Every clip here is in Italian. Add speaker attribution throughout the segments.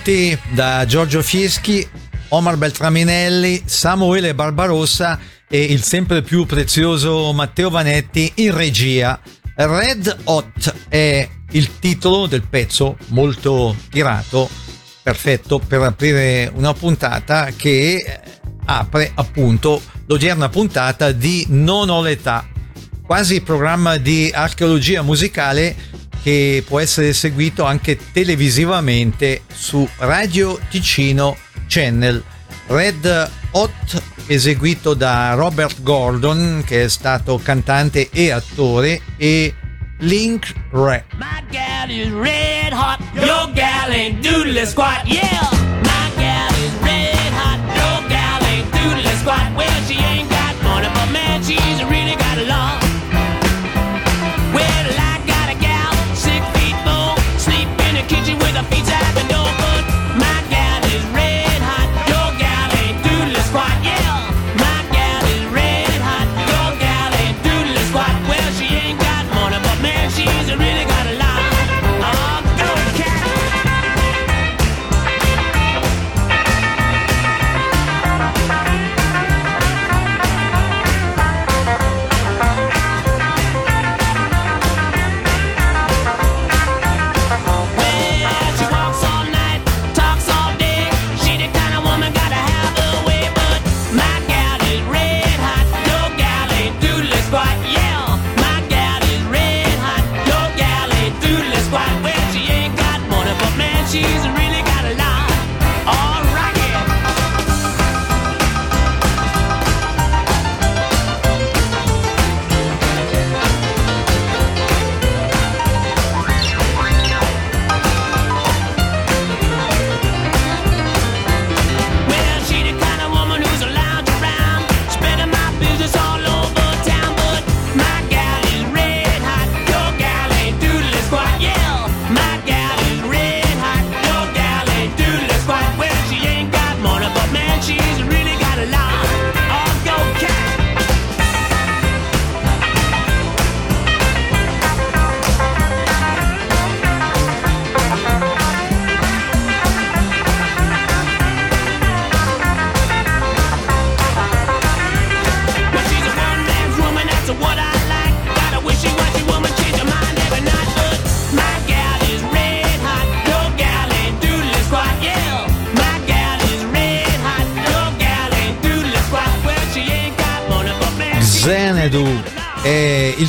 Speaker 1: Bentrovati da Giorgio Fieschi, Omar Beltraminelli, Samuele Barbarossa e il sempre più prezioso Matteo Vanetti in regia. Red Hot è il titolo del pezzo molto tirato, perfetto per aprire una puntata che apre appunto l'odierna puntata di Non ho l'età, quasi programma di archeologia musicale che può essere seguito anche televisivamente su Radio Ticino Channel. Red Hot eseguito da Robert Gordon che è stato cantante e attore e Link Re.
Speaker 2: My gal is red hot, your gal ain't doodle squat, yeah! My gal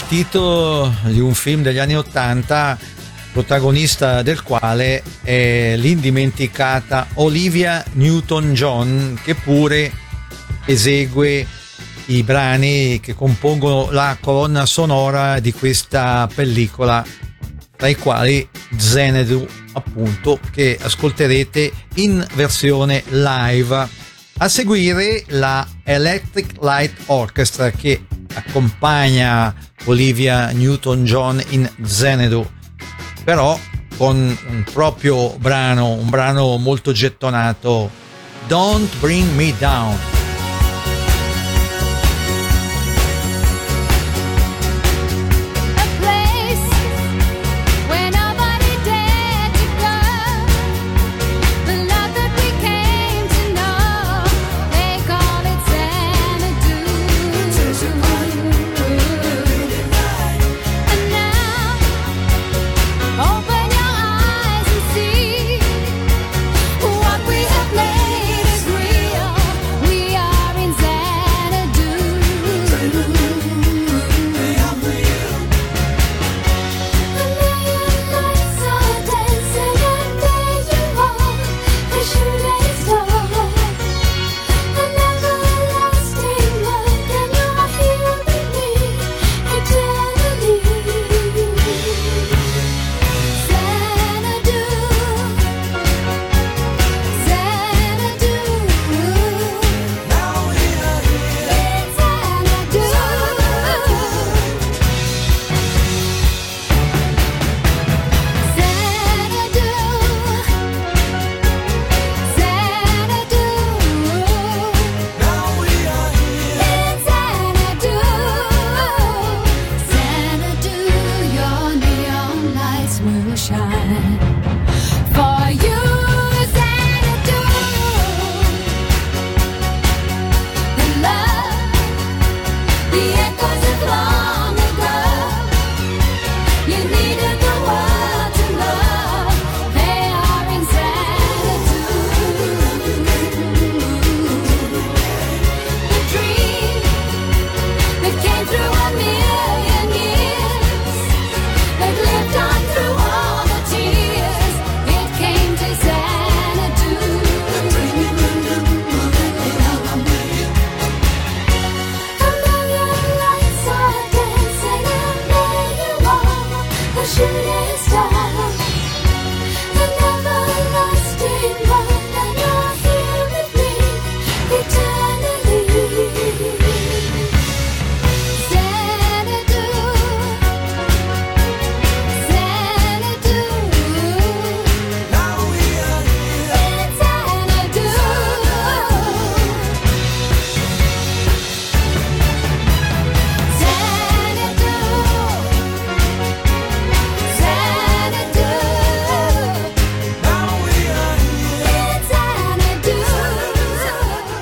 Speaker 1: titolo di un film degli anni Ottanta, protagonista del quale è l'indimenticata Olivia Newton-John, che pure esegue i brani che compongono la colonna sonora di questa pellicola, tra i quali Xanadu, appunto, che ascolterete in versione live. A seguire la Electric Light Orchestra che accompagna Olivia Newton-John in Xanadu, però con un proprio brano, un brano molto gettonato, Don't Bring Me Down.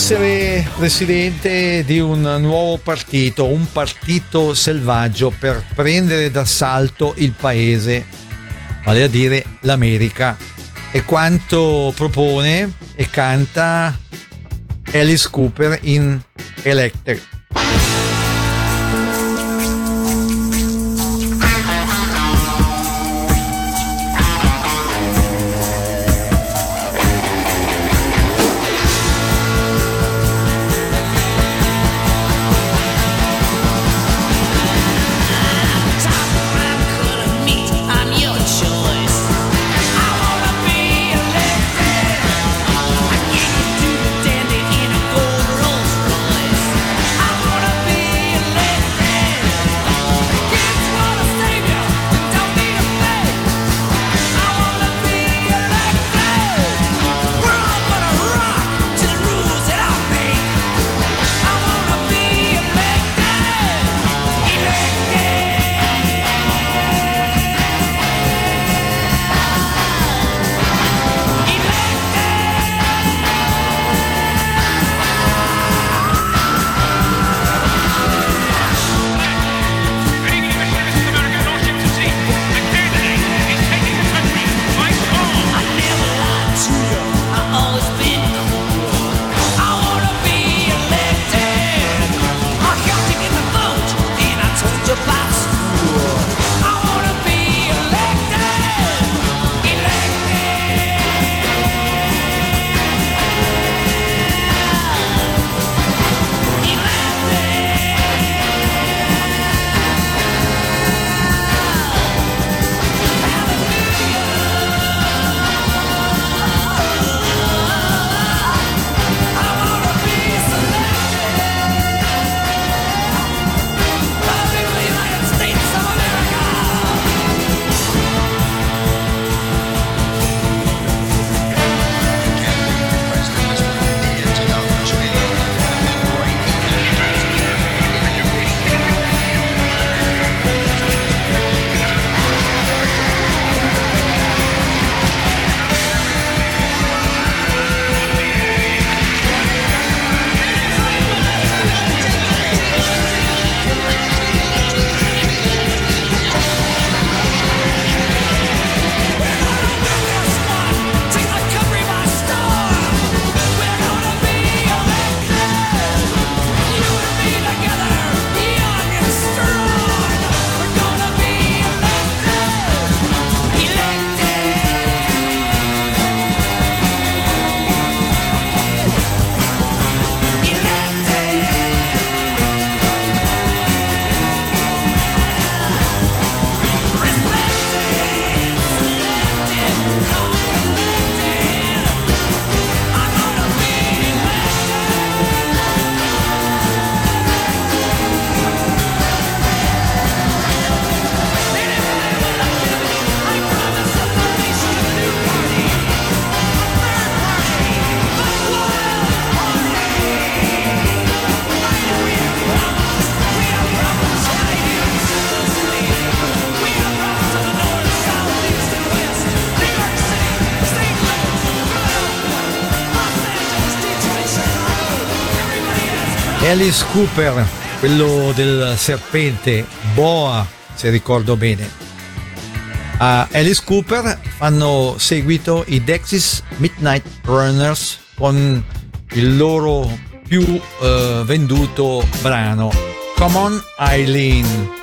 Speaker 1: Essere presidente di un nuovo partito, un partito selvaggio per prendere d'assalto il paese, vale a dire l'America. E quanto propone e canta Alice Cooper in Electric. Alice Cooper, quello del serpente, Boa, se ricordo bene. A Alice Cooper fanno seguito i Dexys Midnight Runners con il loro più uh, venduto brano, Come On Eileen.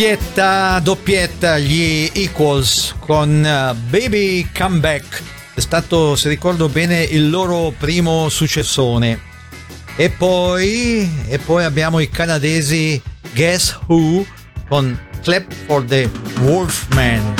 Speaker 1: Doppietta, doppietta gli Equals con uh, Baby Come Back. È stato, se ricordo bene, il loro primo successone. E poi, e poi abbiamo i canadesi Guess Who con Clap for the Wolfman.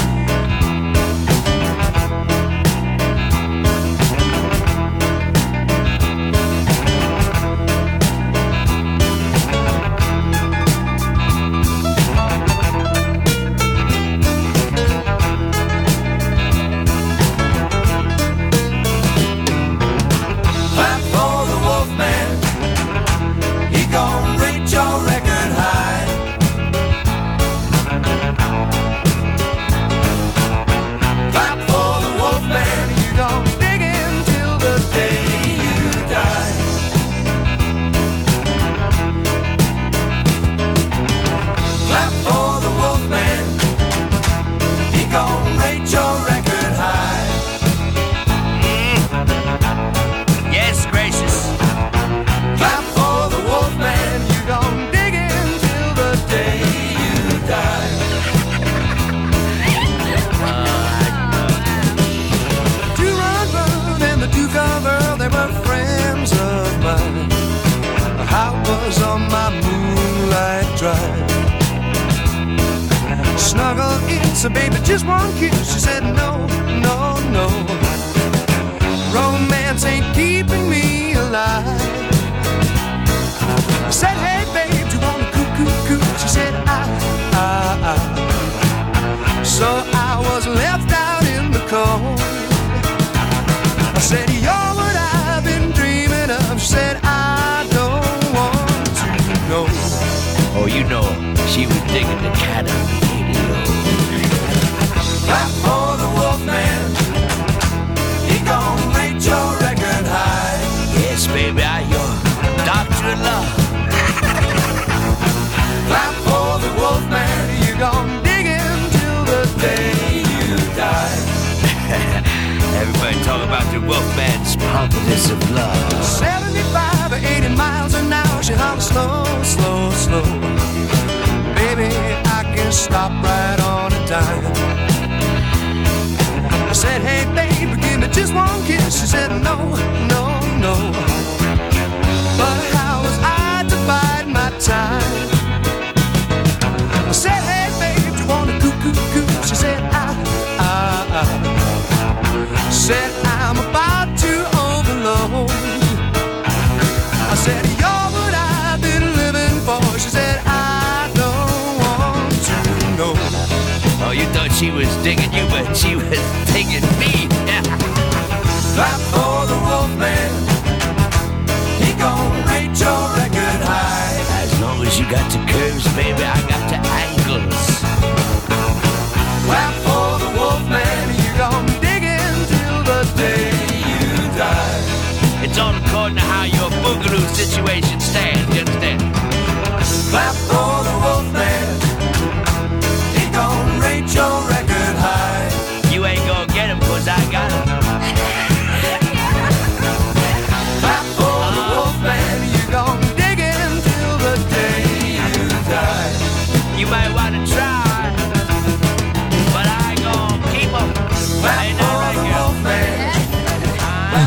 Speaker 3: just one kiss. She said, no, no, no. But how was I to bide my time? I said, hey, babe, do you want a coo, coo, coo? She said, I, I, I. Said, I'm about to overload. I said, you're what I've been living for. She said, I don't want to know.
Speaker 2: Oh, you thought she was digging you, but she was digging me. got to curves, baby, I got to angles.
Speaker 3: Clap for the wolf, man. you gon' dig in till the day you die.
Speaker 2: It's all according to how your boogaloo situation stands, you understand?
Speaker 3: Clap for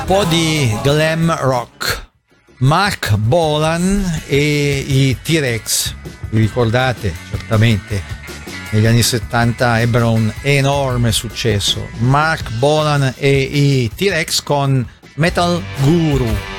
Speaker 1: po' di glam rock. Mark Bolan e i T-Rex, vi ricordate certamente, negli anni 70 ebbero un enorme successo. Mark Bolan e i T-Rex con Metal Guru.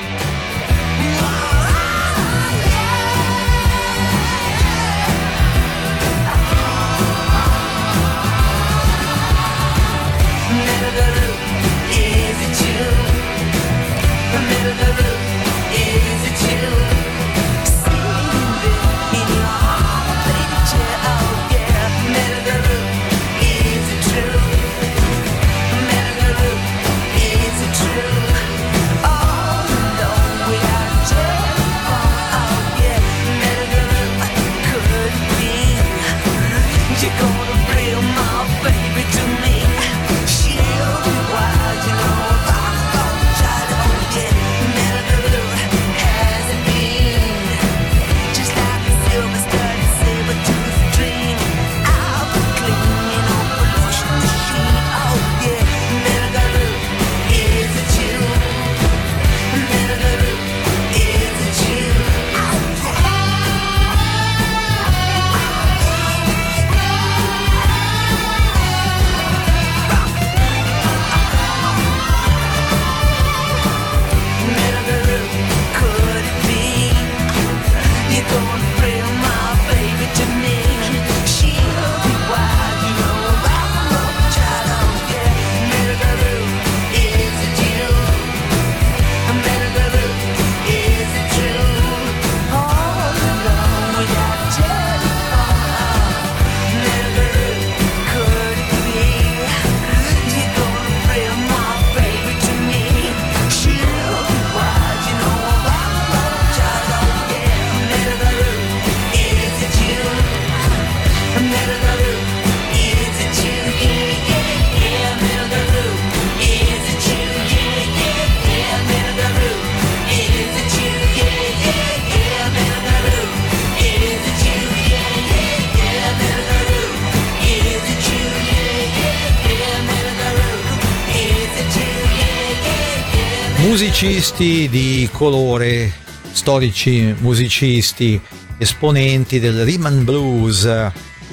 Speaker 1: Musicisti di colore, storici musicisti, esponenti del Rhythm Blues,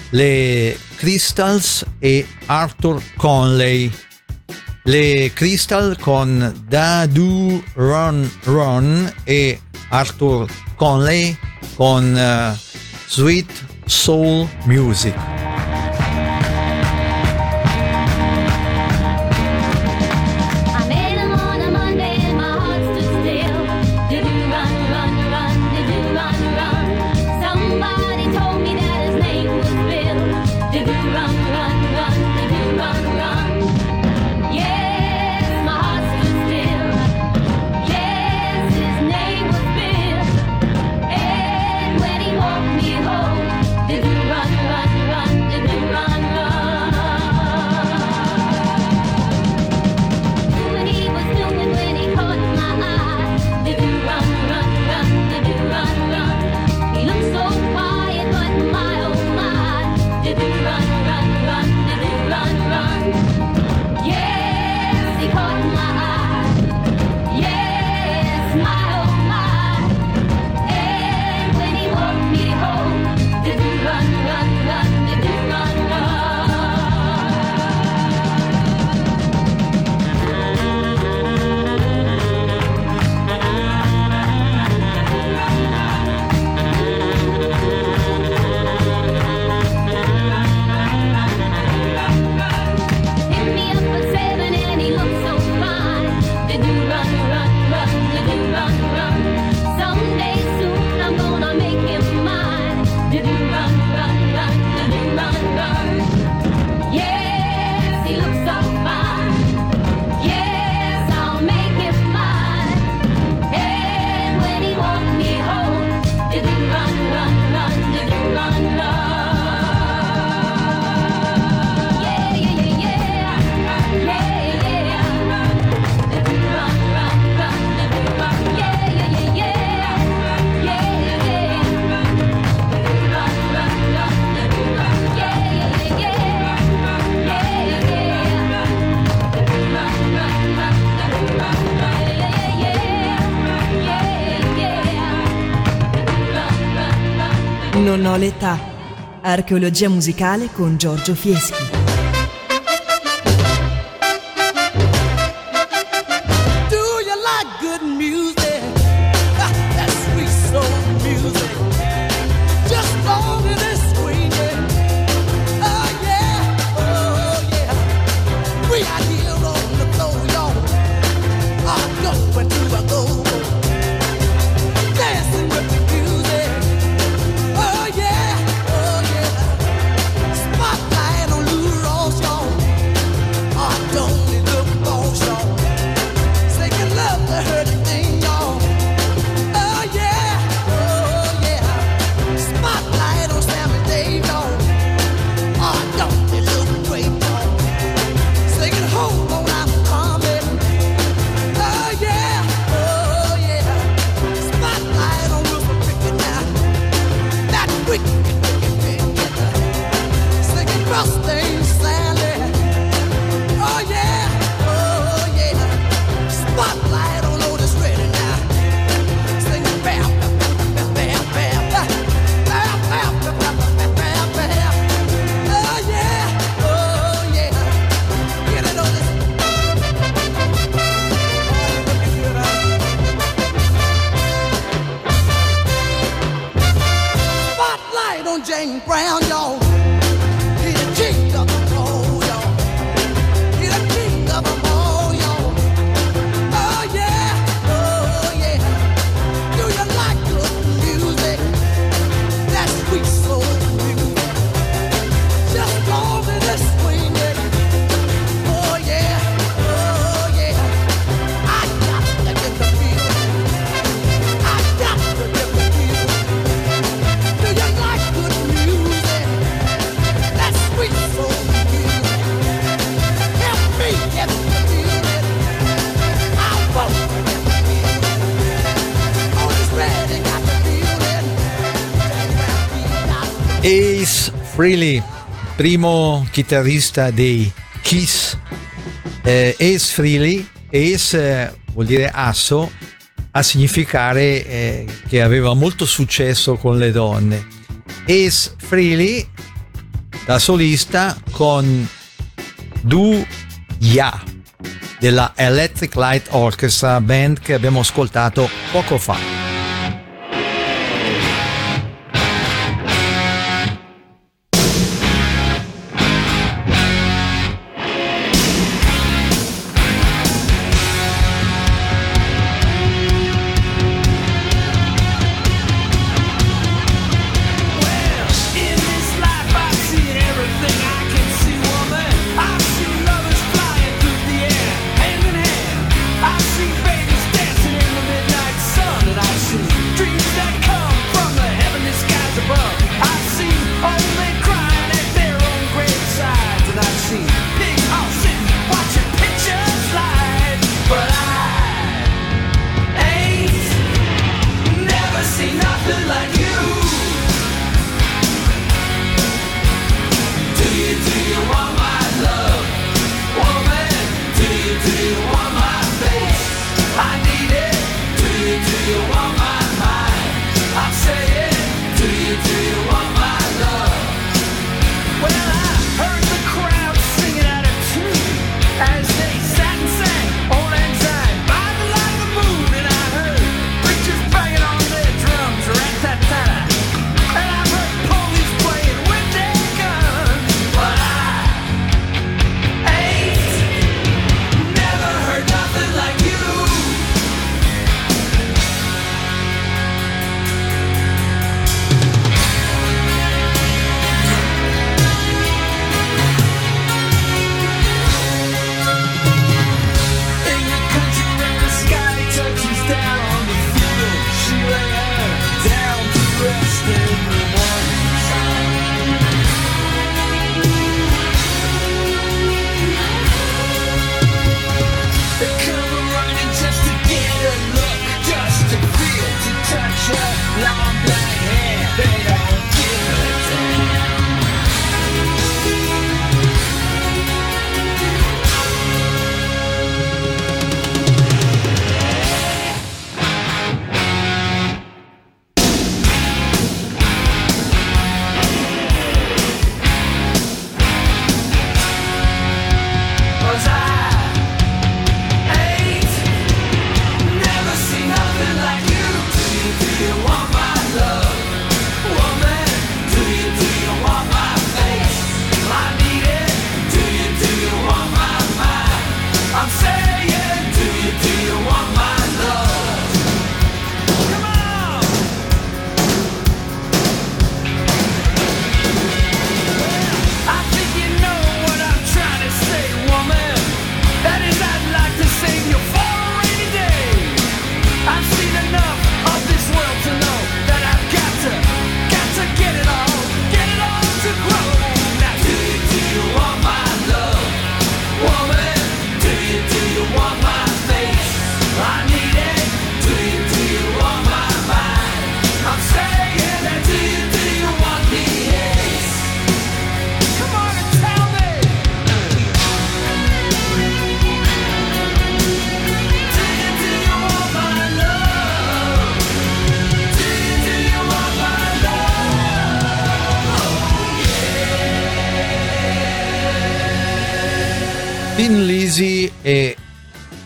Speaker 1: le Crystals e Arthur Conley. Le Crystal con Da Do Run Run e Arthur Conley con uh, Sweet Soul Music.
Speaker 4: L'età. Archeologia musicale con Giorgio Fieschi.
Speaker 1: Primo chitarrista dei Kiss. Eh, Ace Frehley, Ace vuol dire asso, a significare eh, che aveva molto successo con le donne. Ace Freely da solista con Du Ya della Electric Light Orchestra band che abbiamo ascoltato poco fa.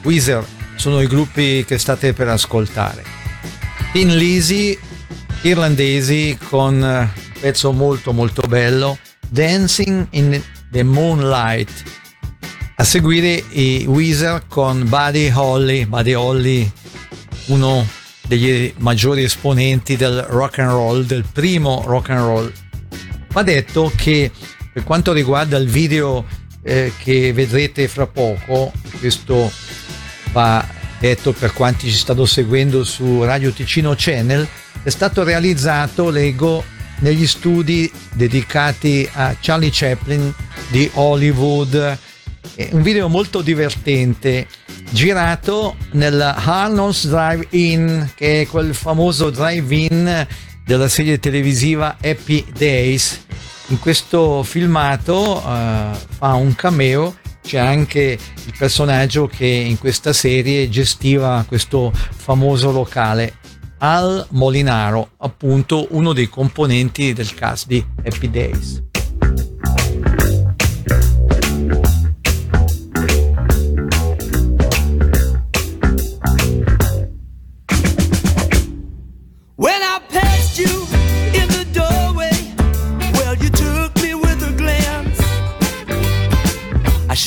Speaker 1: Weezer sono i gruppi che state per ascoltare. Tin Lisi, irlandesi, con un pezzo molto molto bello, Dancing in the Moonlight. A seguire i Weezer con Buddy Holly, Buddy Holly, uno degli maggiori esponenti del rock and roll, del primo rock and roll. Va detto che per quanto riguarda il video eh, che vedrete fra poco, questo va detto per quanti ci stanno seguendo su Radio Ticino Channel, è stato realizzato, leggo, negli studi dedicati a Charlie Chaplin di Hollywood. È un video molto divertente, girato nel Harnon's Drive-In, che è quel famoso drive-in della serie televisiva Happy Days. In questo filmato uh, fa un cameo c'è anche il personaggio che in questa serie gestiva questo famoso locale Al Molinaro, appunto uno dei componenti del cast di Happy Days.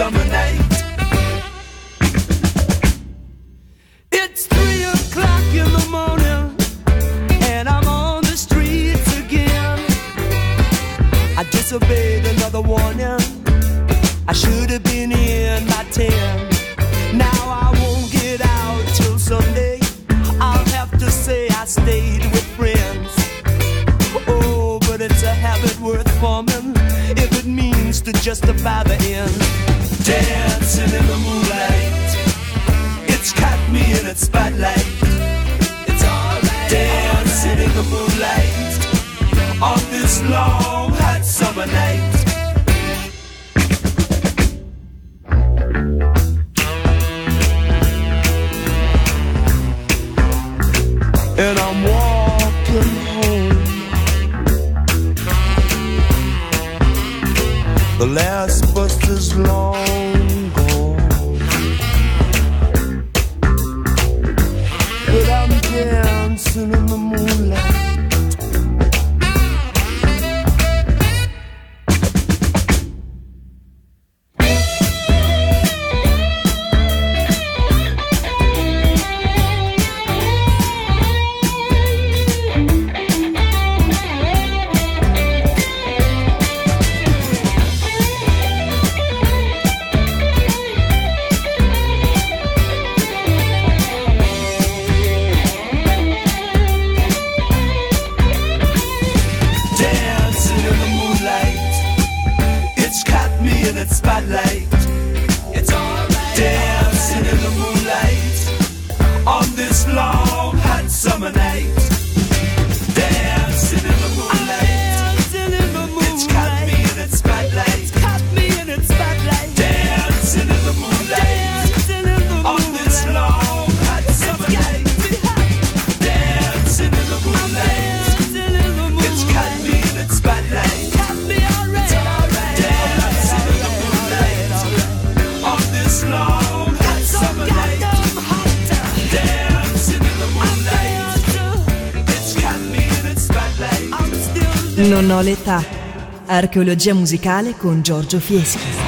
Speaker 3: summer night. long hot summer nights.
Speaker 4: Non ho l'età. Archeologia musicale con Giorgio Fieschi.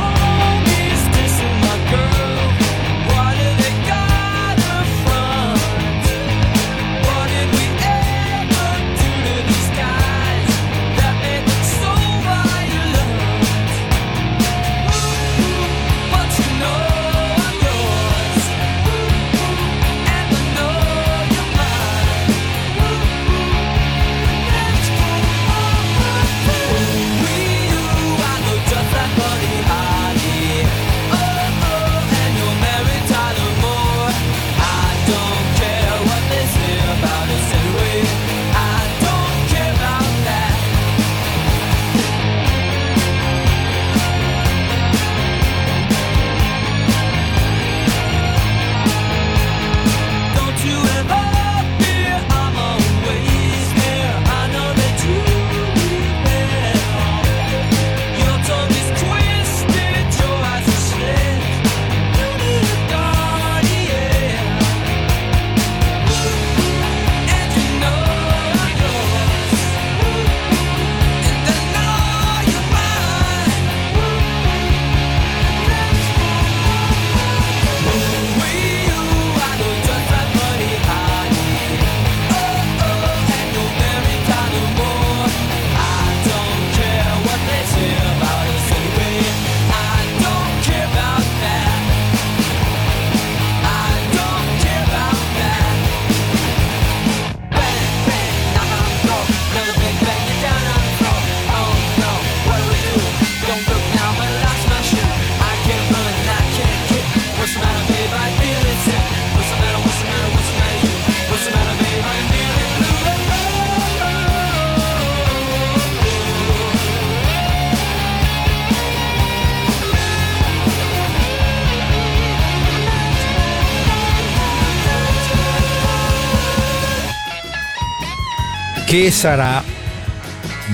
Speaker 1: Che sarà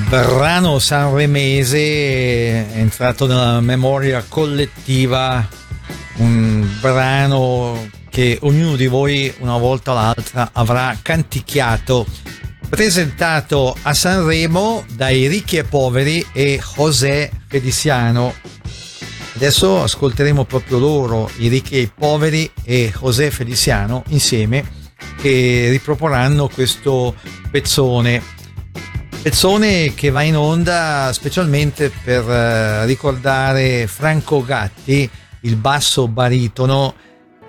Speaker 1: brano sanremese entrato nella memoria collettiva, un brano che ognuno di voi una volta o l'altra avrà canticchiato, presentato a Sanremo dai ricchi e poveri e José Feliciano. Adesso ascolteremo proprio loro, i ricchi e i poveri e José Feliciano insieme che riproporranno questo pezzone. Pezzone che va in onda specialmente per eh, ricordare Franco Gatti, il basso baritono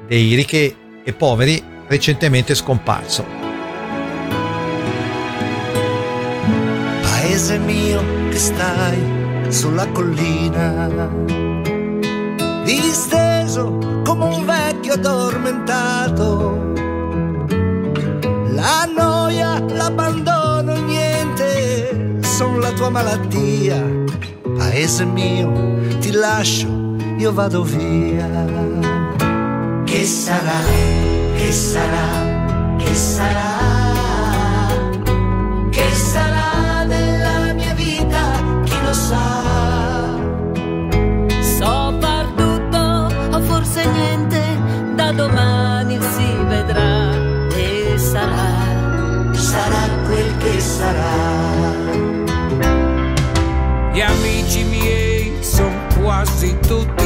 Speaker 1: dei ricchi e poveri, recentemente scomparso.
Speaker 5: Paese mio che stai sulla collina, disteso come un vecchio addormentato la noia, l'abbandono, niente, sono la tua malattia. Paese mio, ti lascio, io vado via. Che sarà, che sarà, che sarà, che sarà della mia vita, chi lo sa. Sarà.
Speaker 6: Gli amici miei sono quasi tutti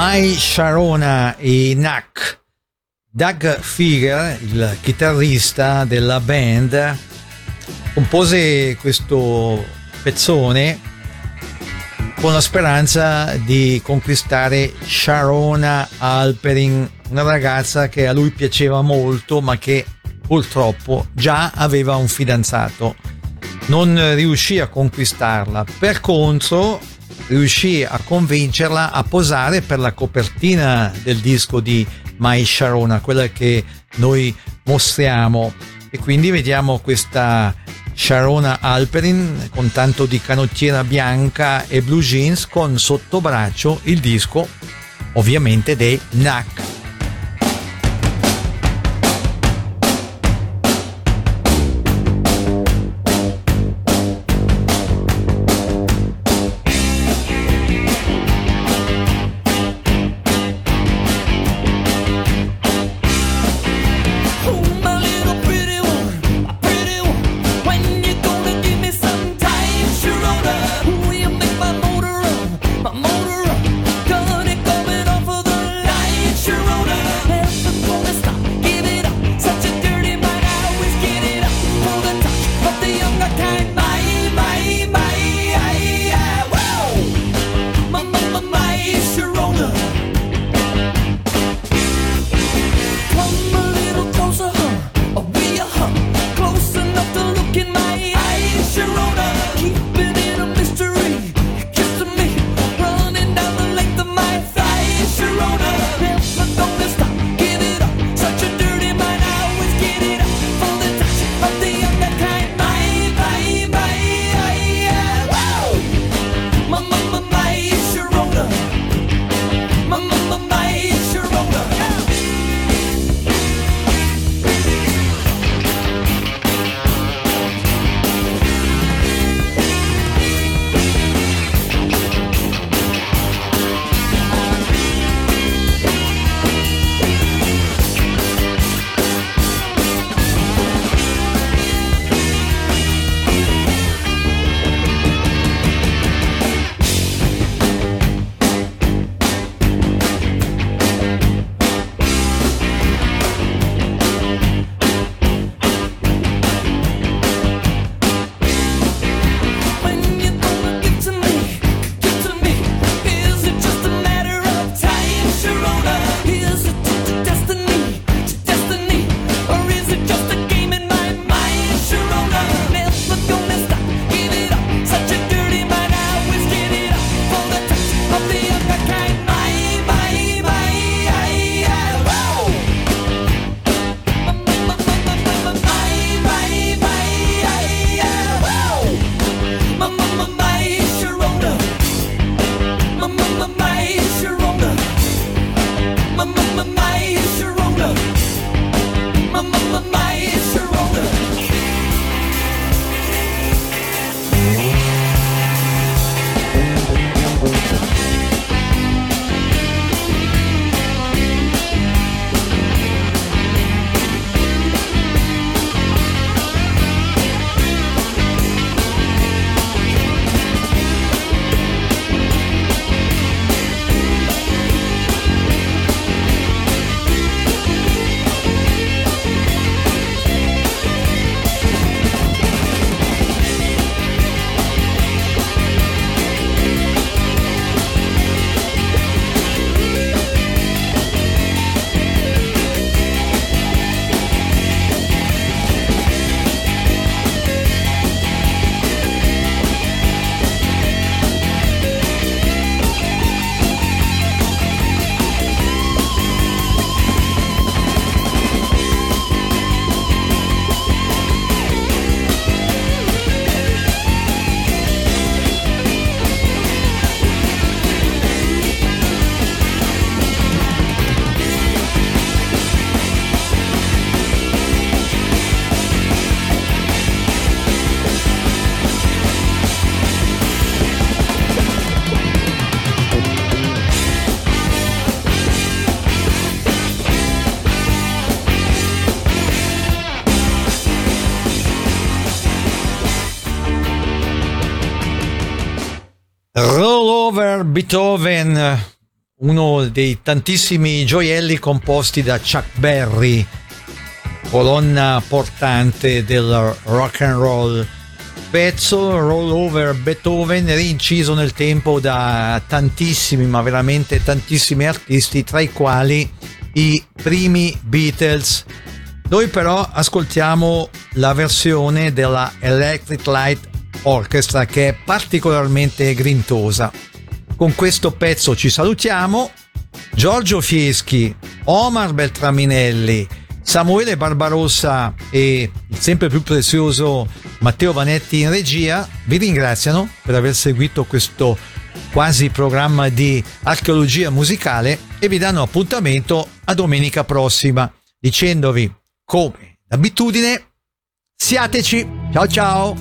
Speaker 1: Mai Sharona e Nak. Doug Figger, il chitarrista della band, compose questo pezzone con la speranza di conquistare Sharona Alperin, una ragazza che a lui piaceva molto ma che purtroppo già aveva un fidanzato. Non riuscì a conquistarla, per contro riuscì a convincerla a posare per la copertina del disco di Mai Sharona, quella che noi mostriamo. E quindi vediamo questa Sharona Alperin con tanto di canottiera bianca e blue jeans con sotto braccio il disco ovviamente dei Knack. Beethoven, uno dei tantissimi gioielli composti da Chuck Berry, colonna portante del rock and roll. Pezzo Roll Over Beethoven rinciso nel tempo da tantissimi, ma veramente tantissimi artisti, tra i quali i primi Beatles. Noi però ascoltiamo la versione della Electric Light Orchestra che è particolarmente grintosa. Con questo pezzo ci salutiamo. Giorgio Fieschi, Omar Beltraminelli, Samuele Barbarossa e il sempre più prezioso Matteo Vanetti in regia vi ringraziano per aver seguito questo quasi programma di archeologia musicale e vi danno appuntamento a domenica prossima dicendovi come d'abitudine siateci ciao ciao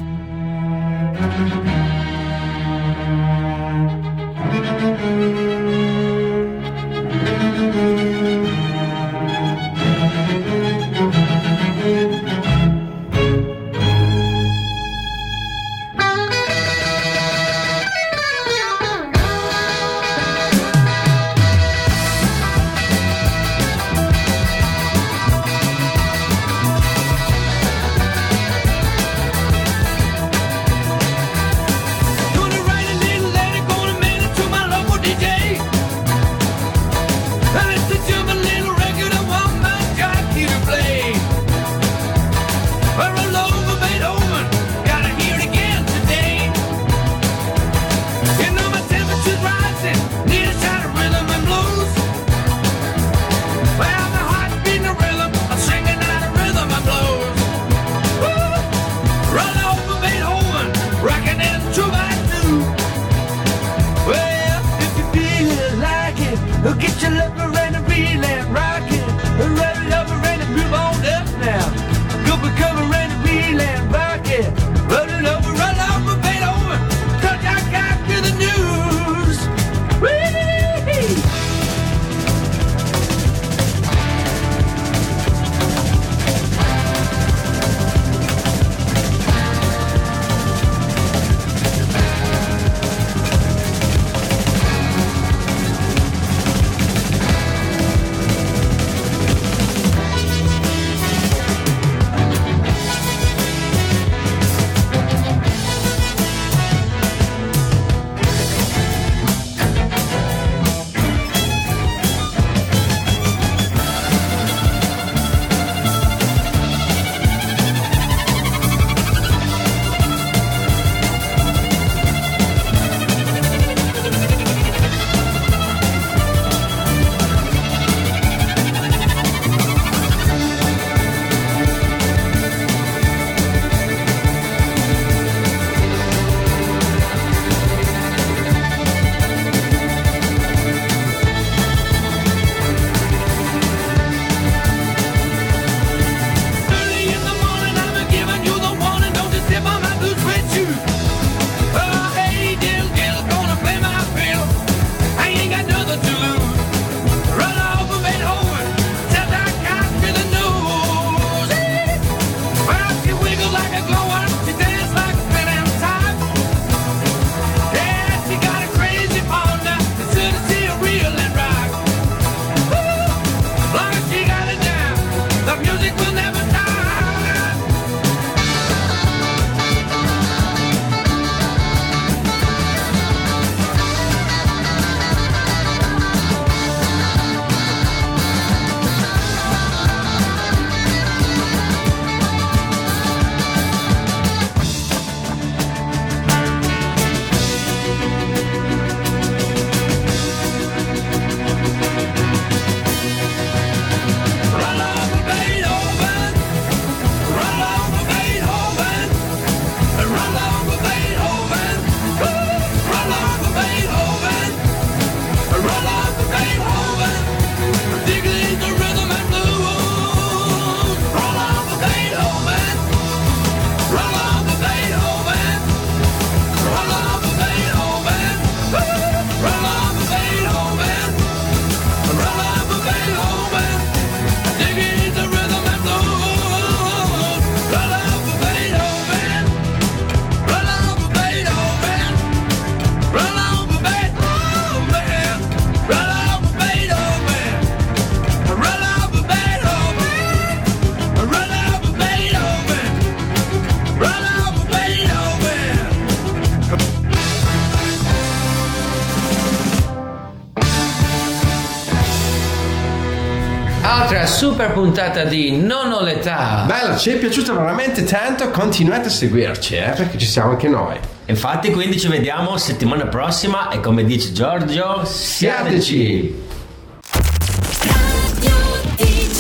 Speaker 2: puntata di Non ho l'età.
Speaker 7: Bella, ci è piaciuto veramente tanto, continuate a seguirci, eh, perché ci siamo anche noi.
Speaker 2: Infatti quindi ci vediamo settimana prossima e come dice Giorgio, siateci!